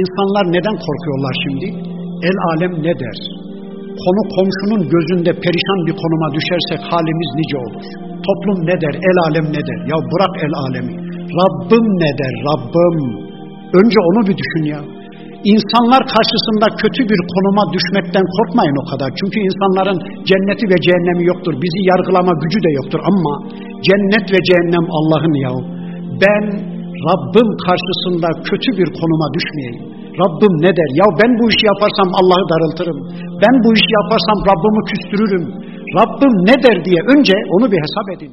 İnsanlar neden korkuyorlar şimdi? El alem ne der? Konu komşunun gözünde perişan bir konuma düşersek halimiz nice olur. Toplum ne der? El alem ne der? Ya bırak el alemi. Rabbim ne der? Rabbim. Önce onu bir düşün ya. İnsanlar karşısında kötü bir konuma düşmekten korkmayın o kadar. Çünkü insanların cenneti ve cehennemi yoktur. Bizi yargılama gücü de yoktur. Ama cennet ve cehennem Allah'ın yahu. Ben Rabbim karşısında kötü bir konuma düşmeyeyim. Rabbim ne der? Ya ben bu işi yaparsam Allah'ı darıltırım. Ben bu işi yaparsam Rabbimi küstürürüm. Rabbim ne der diye önce onu bir hesap edin.